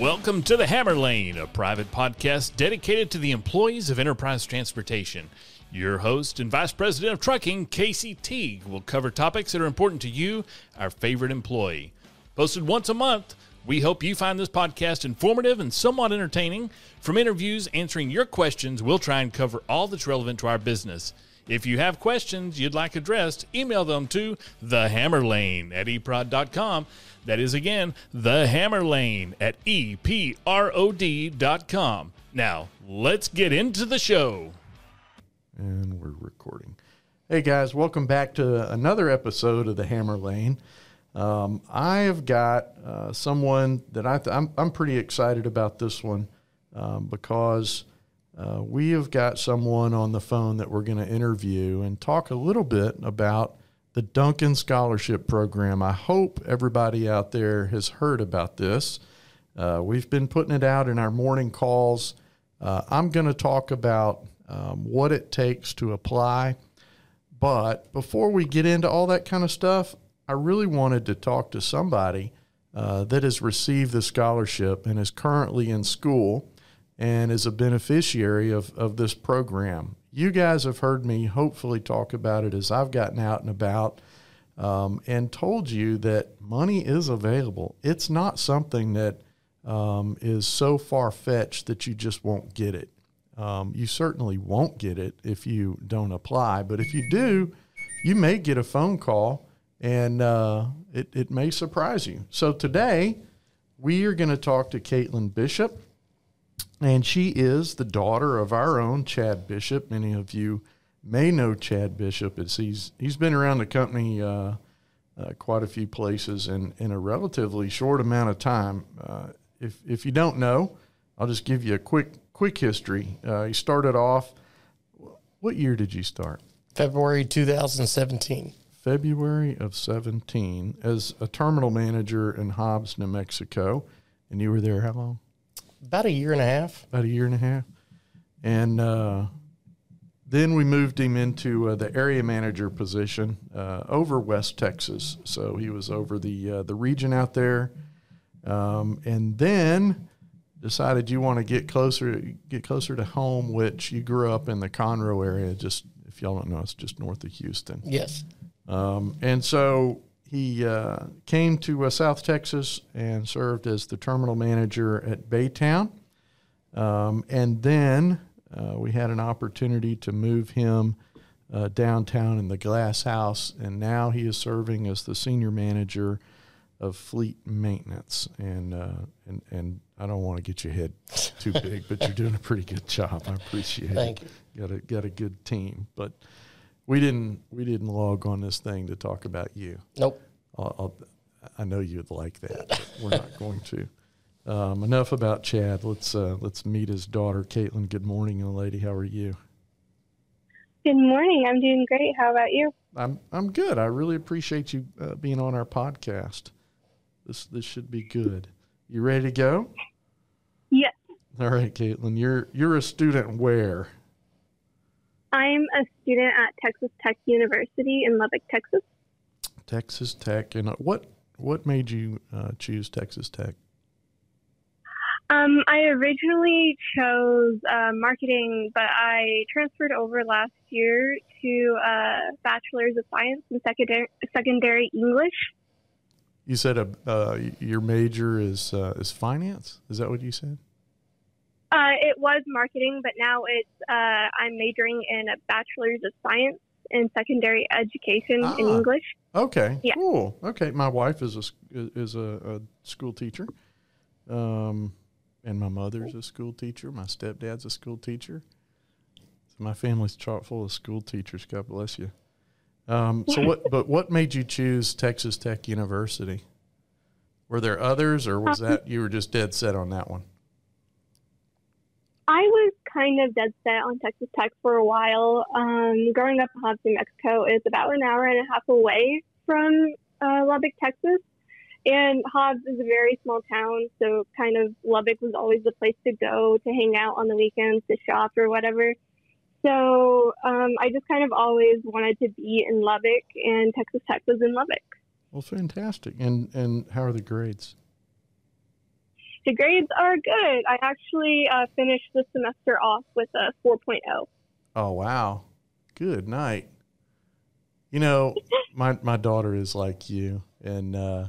Welcome to the Hammer Lane, a private podcast dedicated to the employees of Enterprise Transportation. Your host and Vice President of Trucking, Casey Teague, will cover topics that are important to you, our favorite employee. Posted once a month, we hope you find this podcast informative and somewhat entertaining. From interviews answering your questions, we'll try and cover all that's relevant to our business. If you have questions you'd like addressed, email them to thehammerlane at eprod.com. That is again, thehammerlane at eprod.com. Now, let's get into the show. And we're recording. Hey guys, welcome back to another episode of the Hammer Lane. Um, I have got uh, someone that I th- I'm, I'm pretty excited about this one um, because uh, we have got someone on the phone that we're going to interview and talk a little bit about the Duncan Scholarship Program. I hope everybody out there has heard about this. Uh, we've been putting it out in our morning calls. Uh, I'm going to talk about um, what it takes to apply. But before we get into all that kind of stuff, I really wanted to talk to somebody uh, that has received the scholarship and is currently in school and is a beneficiary of, of this program. You guys have heard me hopefully talk about it as I've gotten out and about um, and told you that money is available. It's not something that um, is so far fetched that you just won't get it. Um, you certainly won't get it if you don't apply, but if you do, you may get a phone call and uh, it, it may surprise you. So today, we are going to talk to Kaytlen Bishop, and she is the daughter of our own Chad Bishop. Many of you may know Chad Bishop. It's, he's, he's been around the company uh, uh, quite a few places in, in a relatively short amount of time. Uh, if, if you don't know, I'll just give you a quick quick history. Uh, he started off. What year did you start? February 2017. February of 17 as a terminal manager in Hobbs, New Mexico. And you were there how long? About a year and a half. About a year and a half. And uh, then we moved him into uh, the area manager position uh, over West Texas. So he was over the uh, the region out there. Um, and then decided you want to get closer get closer to home, which you grew up in the Conroe area. Just if y'all don't know, it's just north of Houston. Yes. Um, and so he uh, came to uh, South Texas and served as the terminal manager at Baytown. Um, and then uh, we had an opportunity to move him uh, downtown in the Glass House, and now he is serving as the senior manager of fleet maintenance. And uh, and and I don't want to get your head too big, but you're doing a pretty good job. I appreciate Thank it. Got a got a good team, but we didn't we didn't log on this thing to talk about you. Nope. I'll, I'll, i know you'd like that, but we're not going to. Um, enough about Chad. Let's uh, let's meet his daughter, Kaytlen. Good morning, young lady. How are you? Good morning. I'm doing great. How about you? I'm I'm good. I really appreciate you uh, being on our podcast. This this should be good. You ready to go? Yes. All right, Kaytlen. You're you're a student where? I'm a student at Texas Tech University in Lubbock, Texas. Texas Tech. And uh, what what made you uh, choose Texas Tech? Um, I originally chose uh, marketing, but I transferred over last year to uh, Bachelor's of Science in secondary, secondary English. You said a, uh, your major is uh, is finance. Is that what you said? Uh, it was marketing, but now it's uh, I'm majoring in a Bachelor's of Science in secondary education in Ah. English. Okay. Yeah. Cool. Okay. My wife is a is a, a school teacher, um, and my mother's a school teacher. My stepdad's a school teacher. So my family's chock full of school teachers. God bless you. Um, so what? But what made you choose Texas Tech University? Were there others, or was that you were just dead set on that one? I was kind of dead set on Texas Tech for a while. Um, growing up in Hobbs, New Mexico is about an hour and a half away from uh, Lubbock, Texas. And Hobbs is a very small town, so kind of Lubbock was always the place to go to hang out on the weekends, to shop or whatever. So um, I just kind of always wanted to be in Lubbock, and Texas Tech was in Lubbock. Well, fantastic. And and how are the grades? The grades are good. I actually uh, finished the semester off with a 4.0. Oh wow, good night. You know, my my daughter is like you, and uh,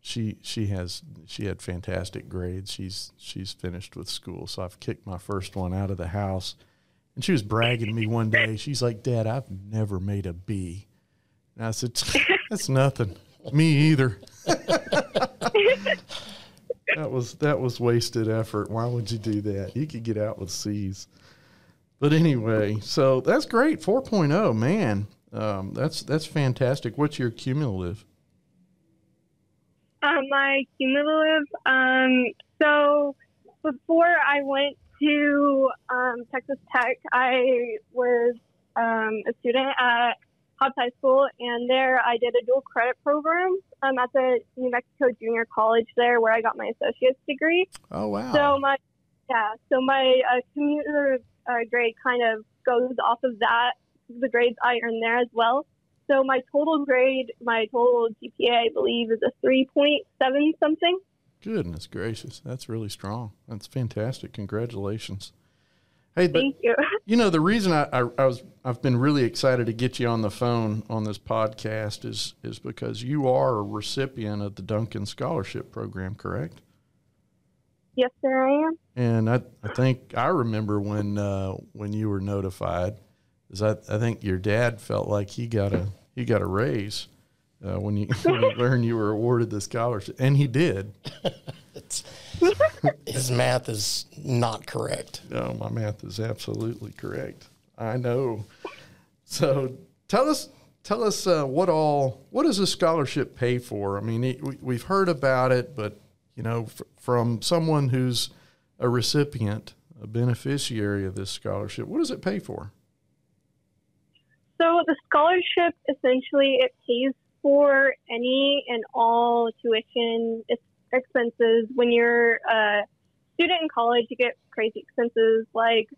she she has she had fantastic grades. She's she's finished with school, so I've kicked my first one out of the house. And she was bragging to me one day. She's like, "Dad, I've never made a B." And I said, "That's nothing. Me either." that was that was wasted effort. Why would you do that? You could get out with C's. But anyway, so that's great. 4.0, man. Um, that's that's fantastic. What's your cumulative? Uh, my cumulative. Um, so before I went to um, Texas Tech, I was um, a student at Hobbs High School, and there I did a dual credit program um, at the New Mexico Junior College there, where I got my associate's degree. Oh wow! So my yeah, so my uh, cumulative uh, grade kind of goes off of that, the grades I earned there as well. So my total grade, my total GPA, I believe, is a 3.7 something. Goodness gracious, that's really strong. That's fantastic. Congratulations. Hey, but, Thank you. You know the reason I, I, I was I've been really excited to get you on the phone on this podcast is is because you are a recipient of the Duncan Scholarship Program, correct? Yes, sir, I am. And I, I think I remember when uh, when you were notified, is I, I think your dad felt like he got a he got a raise uh, when you when he learned you were awarded the scholarship, and he did. It's, his math is not correct. No, my math is absolutely correct. I know. So tell us tell us uh, what all what does a scholarship pay for? I mean, it, we, we've heard about it, but you know, f- from someone who's a recipient, a beneficiary of this scholarship, what does it pay for? So the scholarship essentially it pays for any and all tuition ex- expenses. When you're a student in college, you get crazy expenses like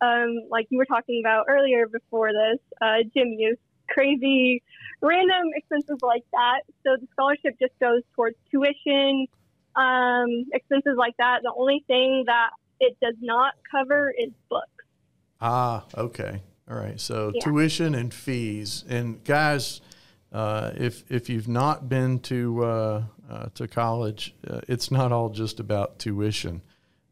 um, like you were talking about earlier before this, uh, gym use, crazy random expenses like that. So the scholarship just goes towards tuition, um, expenses like that. The only thing that it does not cover is books. Ah, okay. All right. So Yeah. tuition and fees. And guys, uh, if if you've not been to uh, uh, to college, uh, it's not all just about tuition.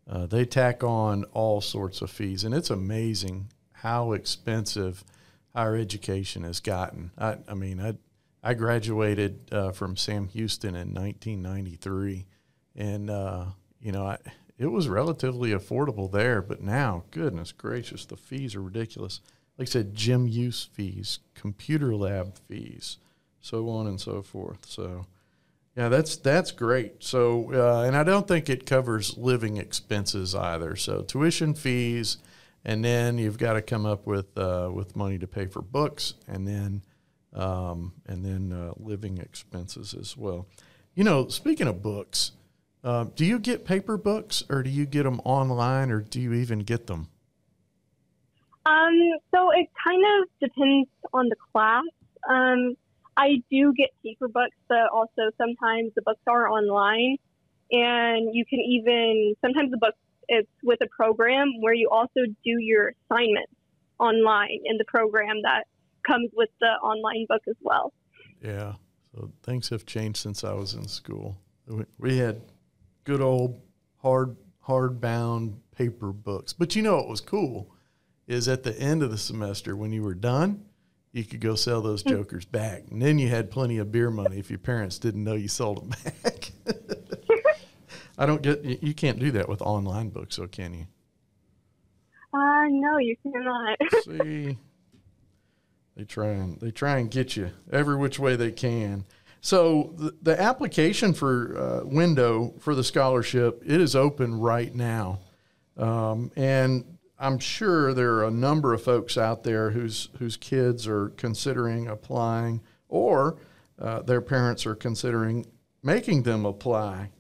Uh, they tack on all sorts of fees, and it's amazing how expensive higher education has gotten. I, I mean, I I graduated uh, from Sam Houston in 1993, and uh, you know, I, it was relatively affordable there. But now, goodness gracious, the fees are ridiculous. Like I said, gym use fees, computer lab fees, so on and so forth. So, yeah, that's that's great. So, uh, and I don't think it covers living expenses either. So, tuition fees, and then you've got to come up with uh, with money to pay for books, and then um, and then uh, living expenses as well. You know, speaking of books, uh, do you get paper books, or do you get them online, or do you even get them? Um, so it kind of depends on the class. Um, I do get paper books, but also sometimes the books are online, and you can even sometimes the book it's with a program where you also do your assignments online in the program that comes with the online book as well. Yeah. So things have changed since I was in school. We- We had good old hard hardbound paper books. But you know what was cool is at the end of the semester when you were done, you could go sell those jokers back. And then you had plenty of beer money if your parents didn't know you sold them back. I don't get you can't do that with online books, so can you? Uh, no, you cannot. See, they try and they try and get you every which way they can. So the, the application for uh, window for the scholarship it is open right now, um, and I'm sure there are a number of folks out there whose whose kids are considering applying, or uh, their parents are considering making them apply.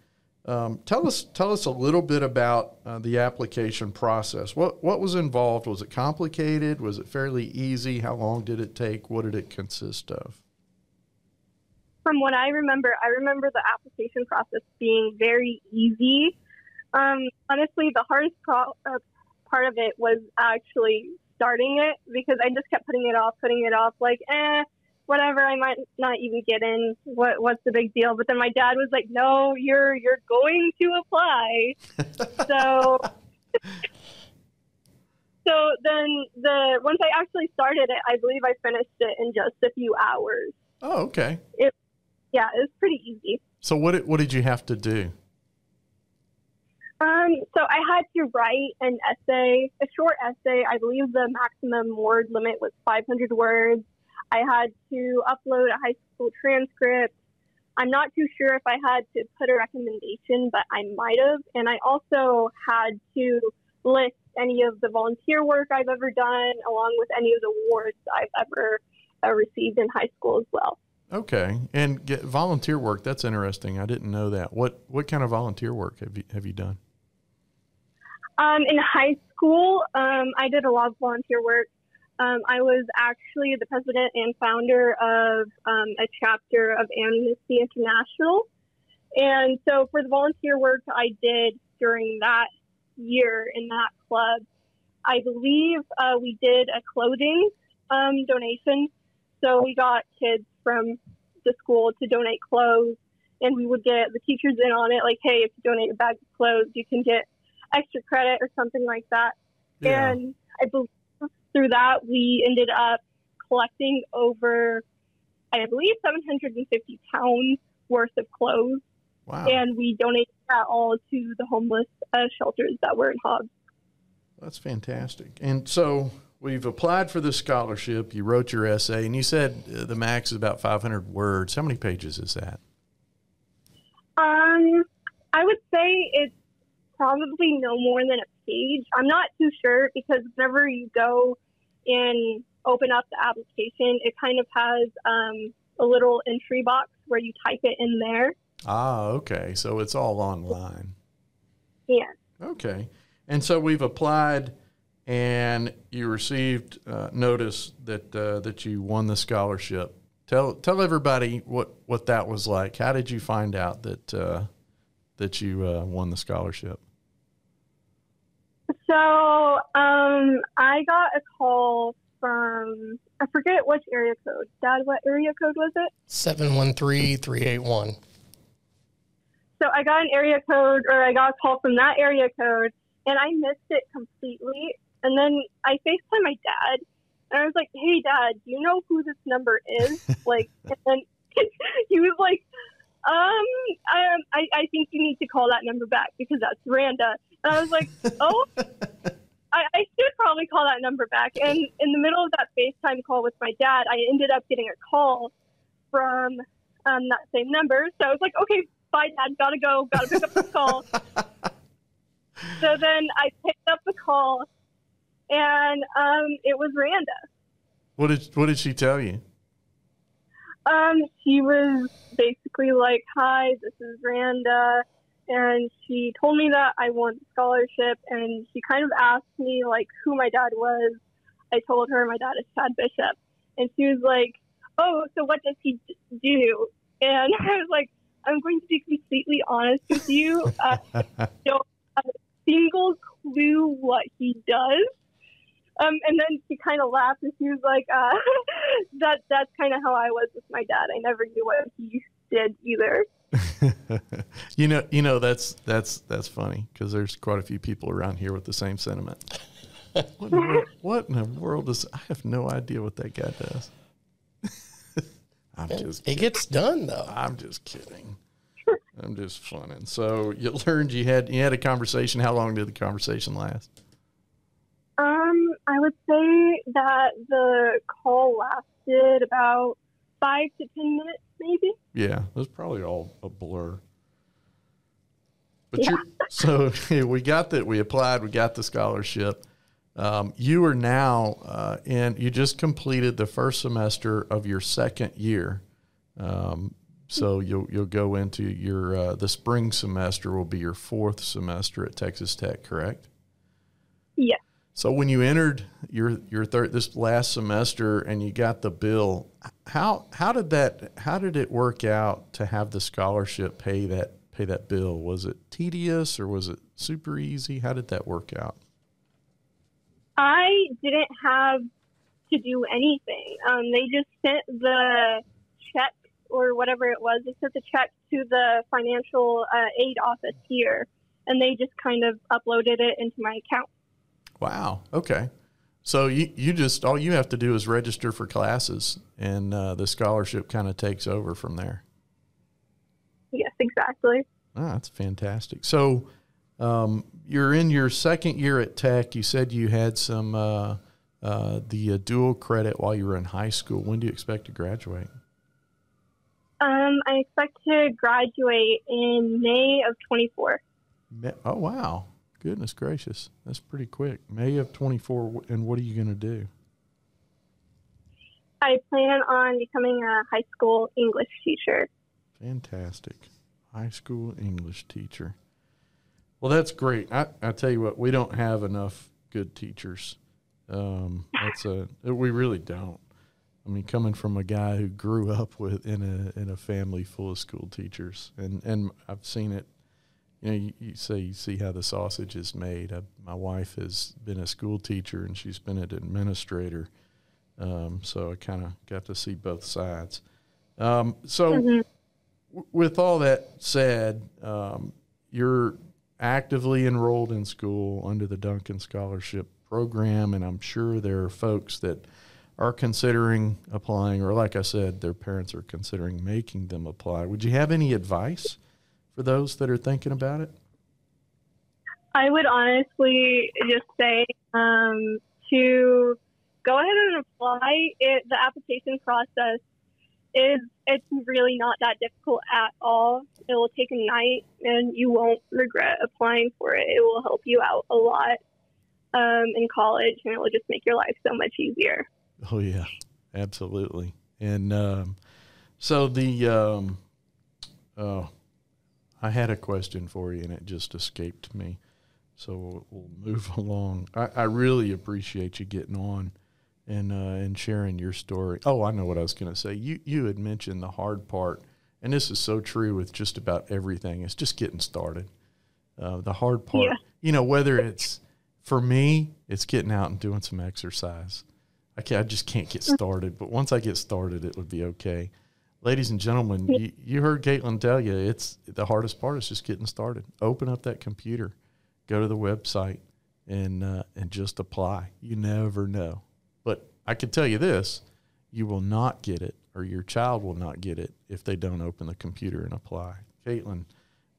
Um, tell us tell us a little bit about uh, the application process. What what was involved? Was it complicated? Was it fairly easy? How long did it take? What did it consist of? From what I remember, I remember the application process being very easy. Um, honestly, the hardest pro- uh, part of it was actually starting it because I just kept putting it off, putting it off, like, eh, whatever. I might not even get in. What what's the big deal? But then my dad was like, no, you're you're going to apply. so. So then the once I actually started it, I believe I finished it in just a few hours. Oh, okay. It, Yeah, it was pretty easy. So what what did you have to do? Um, so I had to write an essay, a short essay. I believe the maximum word limit was 500 words. I had to upload a high school transcript. I'm not too sure if I had to put a recommendation, but I might have. And I also had to list any of the volunteer work I've ever done, along with any of the awards I've ever uh, received in high school as well. Okay, and volunteer work. That's interesting. I didn't know that. What what kind of volunteer work have you have you done? Um, in high school, um, I did a lot of volunteer work. Um, I was actually the president and founder of um, a chapter of Amnesty International. And so for the volunteer work I did during that year in that club, I believe uh, we did a clothing um, donation. So we got kids from the school to donate clothes, and we would get the teachers in on it, like, hey, if you donate a bag of clothes, you can get extra credit or something like that. Yeah. And I believe through that, we ended up collecting over, I believe, 750 pounds worth of clothes, Wow, and we donated that all to the homeless uh, shelters that were in Hobbs. that's fantastic. And so we've applied for this scholarship. You wrote your essay, and you said uh, the max is about 500 words. How many pages is that? Um, I would say it's probably no more than a page. I'm not too sure because whenever you go and open up the application, it kind of has um, a little entry box where you type it in there. Ah, okay. So it's all online. Yeah. Okay. And so we've applied, and you received uh, notice that uh, that you won the scholarship. Tell tell everybody what, what that was like. How did you find out that uh, that you uh, won the scholarship? So um, I got a call from I forget which area code. Dad, what area code was it? 713 381. So I got an area code, or I got a call from that area code, and I missed it completely. And then I FaceTime my dad, and I was like, "Hey, Dad, do you know who this number is?" like, and then he was like, "Um, I, I, I think you need to call that number back because that's Randa." And I was like, "Oh." I, I should probably call that number back. And in the middle of that FaceTime call with my dad, I ended up getting a call from um, that same number. So I was like, okay, bye, dad. Gotta go. Gotta pick up the call. so then I picked up the call, and um, it was Randa. What did what did she tell you? Um, she was basically like, "Hi, this is Randa," and she told me that I won the scholarship, and she kind of asked me like who my dad was. I told her my dad is Chad Bishop, and she was like, "Oh, so what does he d- do?" And I was like, "I'm going to be completely honest with you. Uh, I don't have a single clue what he does." Um, and then she kind of laughed and she was like, uh, "That that's kind of how I was with my dad. I never knew what he did either." you know, you know that's that's that's funny because there's quite a few people around here with the same sentiment. What in, the world, what in the world is? I have no idea what that guy does. I'm just It gets done though. I'm just kidding. I'm just funning. So you learned you had you had a conversation. How long did the conversation last? Um, I would say that the call lasted about five to ten minutes, maybe. Yeah, it was probably all a blur. But you so we got that. We applied. We got the scholarship. Um, you are now uh, in. You just completed the first semester of your second year. Um, so you'll you'll go into your uh, the spring semester will be your fourth semester at Texas Tech, correct? Yes. So when you entered your your third this last semester and you got the bill, how how did that how did it work out to have the scholarship pay that pay that bill? Was it tedious or was it super easy? How did that work out? I didn't have to do anything. Um, they just sent the check or whatever it was. They sent the check to the financial uh, aid office here, and they just kind of uploaded it into my account. Wow. Okay. So you, you just all you have to do is register for classes, and uh, the scholarship kind of takes over from there. Yes, exactly. Ah, that's fantastic. So um, you're in your second year at Tech. You said you had some uh, uh, the uh, dual credit while you were in high school. When do you expect to graduate? Um, I expect to graduate in May of 24. Oh wow! Goodness gracious, that's pretty quick. May of 24. And what are you going to do? I plan on becoming a high school English teacher. Fantastic. High school English teacher. Well, that's great. I, I tell you what, we don't have enough good teachers. Um, that's a we really don't. I mean, coming from a guy who grew up with in a in a family full of school teachers, and and I've seen it. You know, you, you say you see how the sausage is made. I, my wife has been a school teacher, and she's been an administrator. Um, so I kind of got to see both sides. Um, so, Mm-hmm. w- with all that said, um, you're actively enrolled in school under the Duncan Scholarship Program, and I'm sure there are folks that are considering applying, or like I said, their parents are considering making them apply. Would you have any advice for those that are thinking about it? I would honestly just say um, to go ahead and apply. It, the application process is it's really not that difficult at all. It will take a night, and you won't regret applying for it. It will help you out a lot um, in college, and it will just make your life so much easier. Oh yeah, absolutely. And um, so the um, oh, I had a question for you, and it just escaped me. So we'll, we'll move along. I, I really appreciate you getting on and uh, and sharing your story. Oh, I know what I was going to say. You you had mentioned the hard part, and this is so true with just about everything. It's just getting started. Uh, the hard part, Yeah. you know, whether it's for me, it's getting out and doing some exercise. I, I just can't get started, but once I get started, it would be okay. Ladies and gentlemen, you, you heard Kaytlen tell you it's the hardest part is just getting started. Open up that computer, go to the website, and uh, and just apply. You never know. But I can tell you this: you will not get it, or your child will not get it if they don't open the computer and apply. Kaytlen,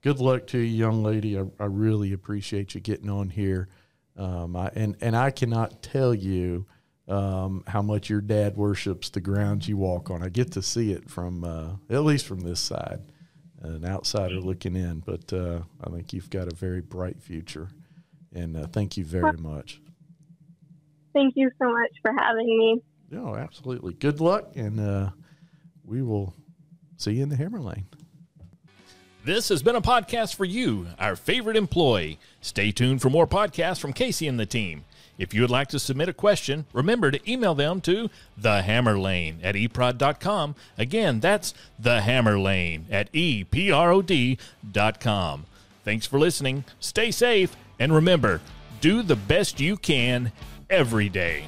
good luck to you, young lady. I, I really appreciate you getting on here. Um, I, and and I cannot tell you um, how much your dad worships the ground you walk on. I get to see it from uh, at least from this side, an outsider looking in. But uh, I think you've got a very bright future, and uh, thank you very much. Thank you so much for having me. No, absolutely. Good luck, and uh, we will see you in the Hammer Lane. This has been a podcast for you, our favorite employee. Stay tuned for more podcasts from Casey and the team. If you would like to submit a question, remember to email them to thehammerlane at eprod.com. Again, that's thehammerlane at eprod.com. Thanks for listening. Stay safe, and remember, do the best you can every day.